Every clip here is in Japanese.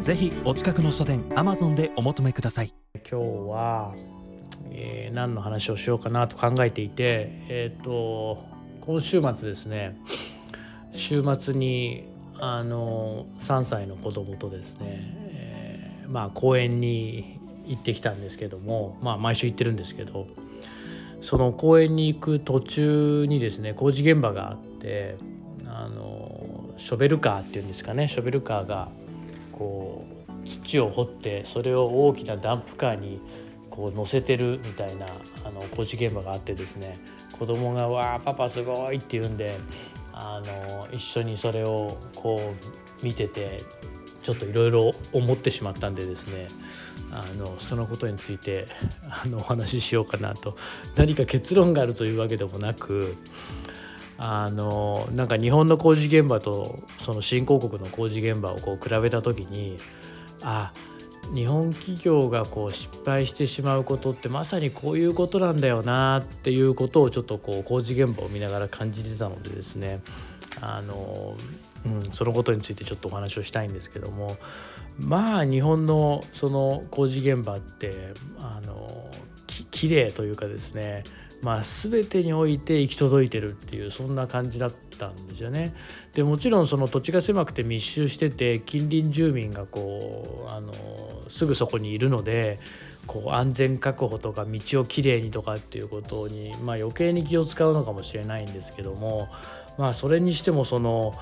ぜひお近くの書店アマゾンでお求めください。今日は、えー、何の話をしようかなと考えていてえっ、ー、と今週末ですね週末にあの3歳の子供とですね、えー、まあ公園に行ってきたんですけどもまあ毎週行ってるんですけどその公園に行く途中にですね工事現場があってあのショベルカーっていうんですかねショベルカーがこう土を掘ってそれを大きなダンプカーにこう乗せてるみたいなあの工事現場があってですね子供が「わあパパすごい!」って言うんであの一緒にそれをこう見ててちょっといろいろ思ってしまったんでですねあのそのことについてあのお話ししようかなと何か結論があるというわけでもなくあのなんか日本の工事現場とその新興国の工事現場をこう比べた時にあ日本企業がこう失敗してしまうことってまさにこういうことなんだよなっていうことをちょっとこう工事現場を見ながら感じてたのでですねあの、うん、そのことについてちょっとお話をしたいんですけどもまあ日本のその工事現場ってあのき綺麗というかですねまあ、全てにおいて行き届いてるっていうそんな感じだったんですよね。でもちろんその土地が狭くて密集してて近隣住民がこうあのすぐそこにいるのでこう安全確保とか道をきれいにとかっていうことに、まあ、余計に気を使うのかもしれないんですけども、まあ、それにしてもその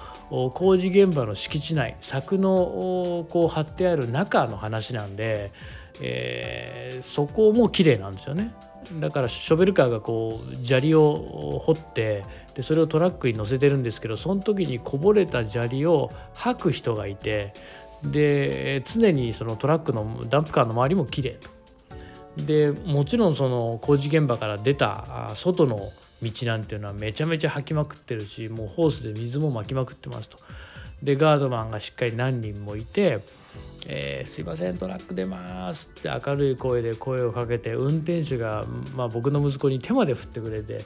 工事現場の敷地内柵のこう張ってある中の話なんで、えー、そこも綺麗なんですよね。だからショベルカーがこう砂利を掘ってでそれをトラックに乗せてるんですけどその時にこぼれた砂利を吐く人がいてで常にそのトラックのダンプカーの周りも綺麗でもちろんその工事現場から出た外の道なんていうのはめちゃめちゃ吐きまくってるしもうホースで水もまきまくってますと。でガードマンがしっかり何人もいてえー、すいませんトラック出ます」って明るい声で声をかけて運転手が、まあ、僕の息子に手まで振ってくれて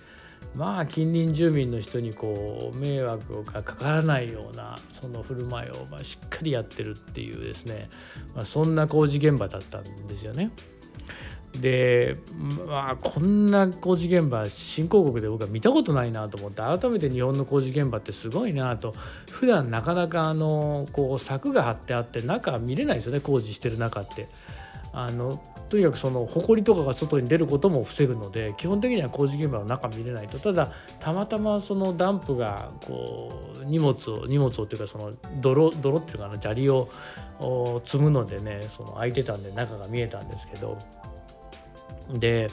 まあ近隣住民の人にこう迷惑がかからないようなその振る舞いをましっかりやってるっていうですね、まあ、そんな工事現場だったんですよね。でまあこんな工事現場新興国で僕は見たことないなと思って改めて日本の工事現場ってすごいなと普段なかなかあのこう柵が張ってあって中見れないですよね工事してる中って。あのとにかくその埃とかが外に出ることも防ぐので基本的には工事現場の中見れないとただたまたまそのダンプがこう荷物を荷物をっていうかその泥泥っていうかな砂利を積むのでねその開いてたんで中が見えたんですけどで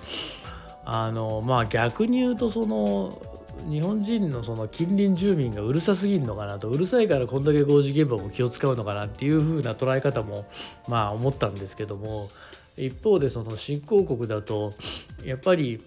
あのまあ逆に言うとその日本人のその近隣住民がうるさすぎるのかなとうるさいからこんだけ工事現場も気を使うのかなっていう風な捉え方もまあ思ったんですけども一方でその新興国だとやっぱり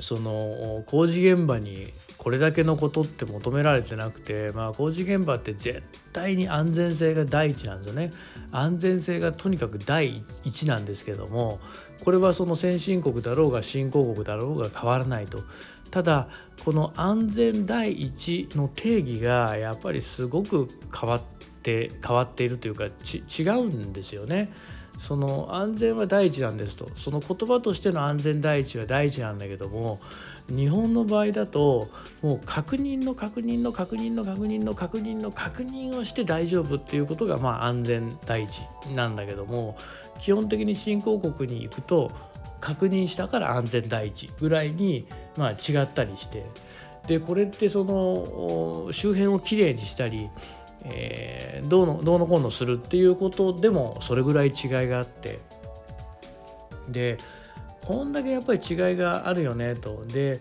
その工事現場にこれだけのことって求められてなくて、まあ、工事現場って絶対に安全性が第一なんですよね。安全性がとにかく第一なんですけどもこれはその先進国だろうが新興国だろうが変わらないと。ただこの安全第一の定義がやっぱりすごく変わって変わっているというか違うんですよね。その安全は第一なんですと。その言葉としての安全第一は第一なんだけども日本の場合だともう確認の確認の確認の確認の確認の確認をして大丈夫っていうことがまあ安全第一なんだけども基本的に新興国に行くと確認したから安全第一ぐらいにまあ違ったりして。でこれってその周辺をきれいにしたりえー、どうのどうのこうのするっていうことでもそれぐらい違いがあって。でこんだけやっぱり違いがあるよねと。で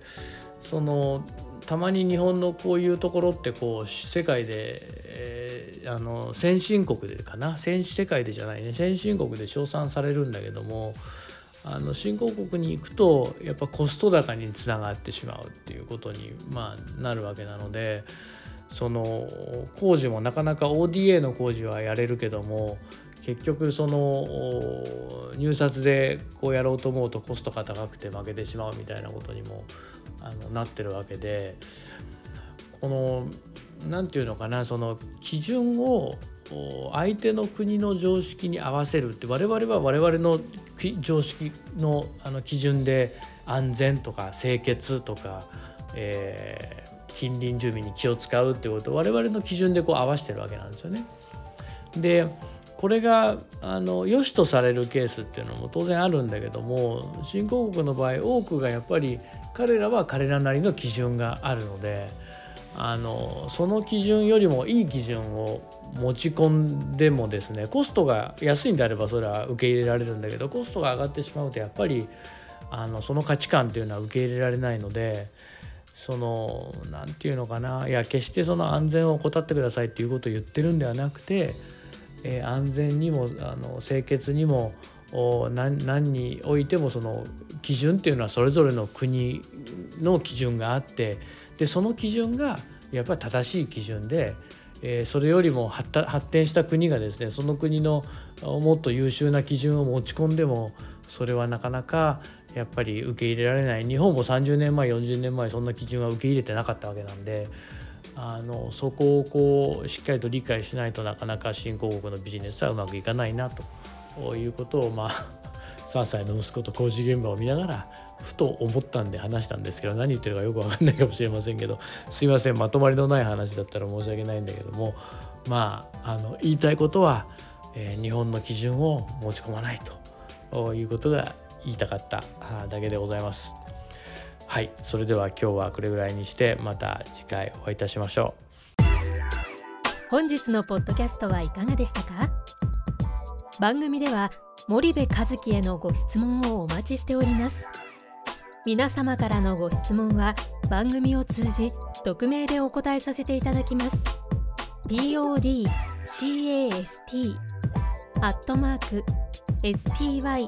そのたまに日本のこういうところってこう世界で、えあの先進国でかな。先世界でじゃないね。先進国で称賛されるんだけどもあの新興国に行くとやっぱコスト高につながってしまうっていうことに、まあ、なるわけなのでその工事もなかなか ODA の工事はやれるけども結局その入札でこうやろうと思うとコストが高くて負けてしまうみたいなことにもあのなってるわけでこの何て言うのかなその基準を相手の国の常識に合わせるって我々は我々の常識のあの基準で安全とか清潔とか、えー、近隣住民に気を使うってことを我々の基準でこう合わせてるわけなんですよね。でこれがあの良しとされるケースっていうのも当然あるんだけども新興国の場合多くがやっぱり彼らは彼らなりの基準があるのであのその基準よりもいい基準を持ち込んでもですねコストが安いんであればそれは受け入れられるんだけどコストが上がってしまうとやっぱりあのその価値観っていうのは受け入れられないのでその何て言うのかな。いや決してその安全を怠ってくださいっていうことを言ってるんではなくて、えー、安全にもあの清潔にも何においてもその基準っていうのはそれぞれの国の基準があってでその基準がやっぱり正しい基準で、えー、それよりも発展した国がですねその国のもっと優秀な基準を持ち込んでもそれはなかなかやっぱり受け入れられない。日本も30年前40年前そんな基準は受け入れてなかったわけなんであのそこをこうしっかりと理解しないとなかなか新興国のビジネスはうまくいかないなということをまあ 3歳の息子と工事現場を見ながらふと思ったんで話したんですけど何言ってるかよく分かんないかもしれませんけどすいませんまとまりのない話だったら申し訳ないんだけどもまああの言いたいことは、えー、日本の基準を持ち込まないということが言いたかっただけでございます。はいそれでは今日はこれぐらいにしてまた次回お会いいたしましょう。本日のポッドキャストはいかがでしたか？番組では森部和樹へのご質問をお待ちしております。皆様からのご質問は番組を通じ匿名でお答えさせていただきます。podcast アットマーク spy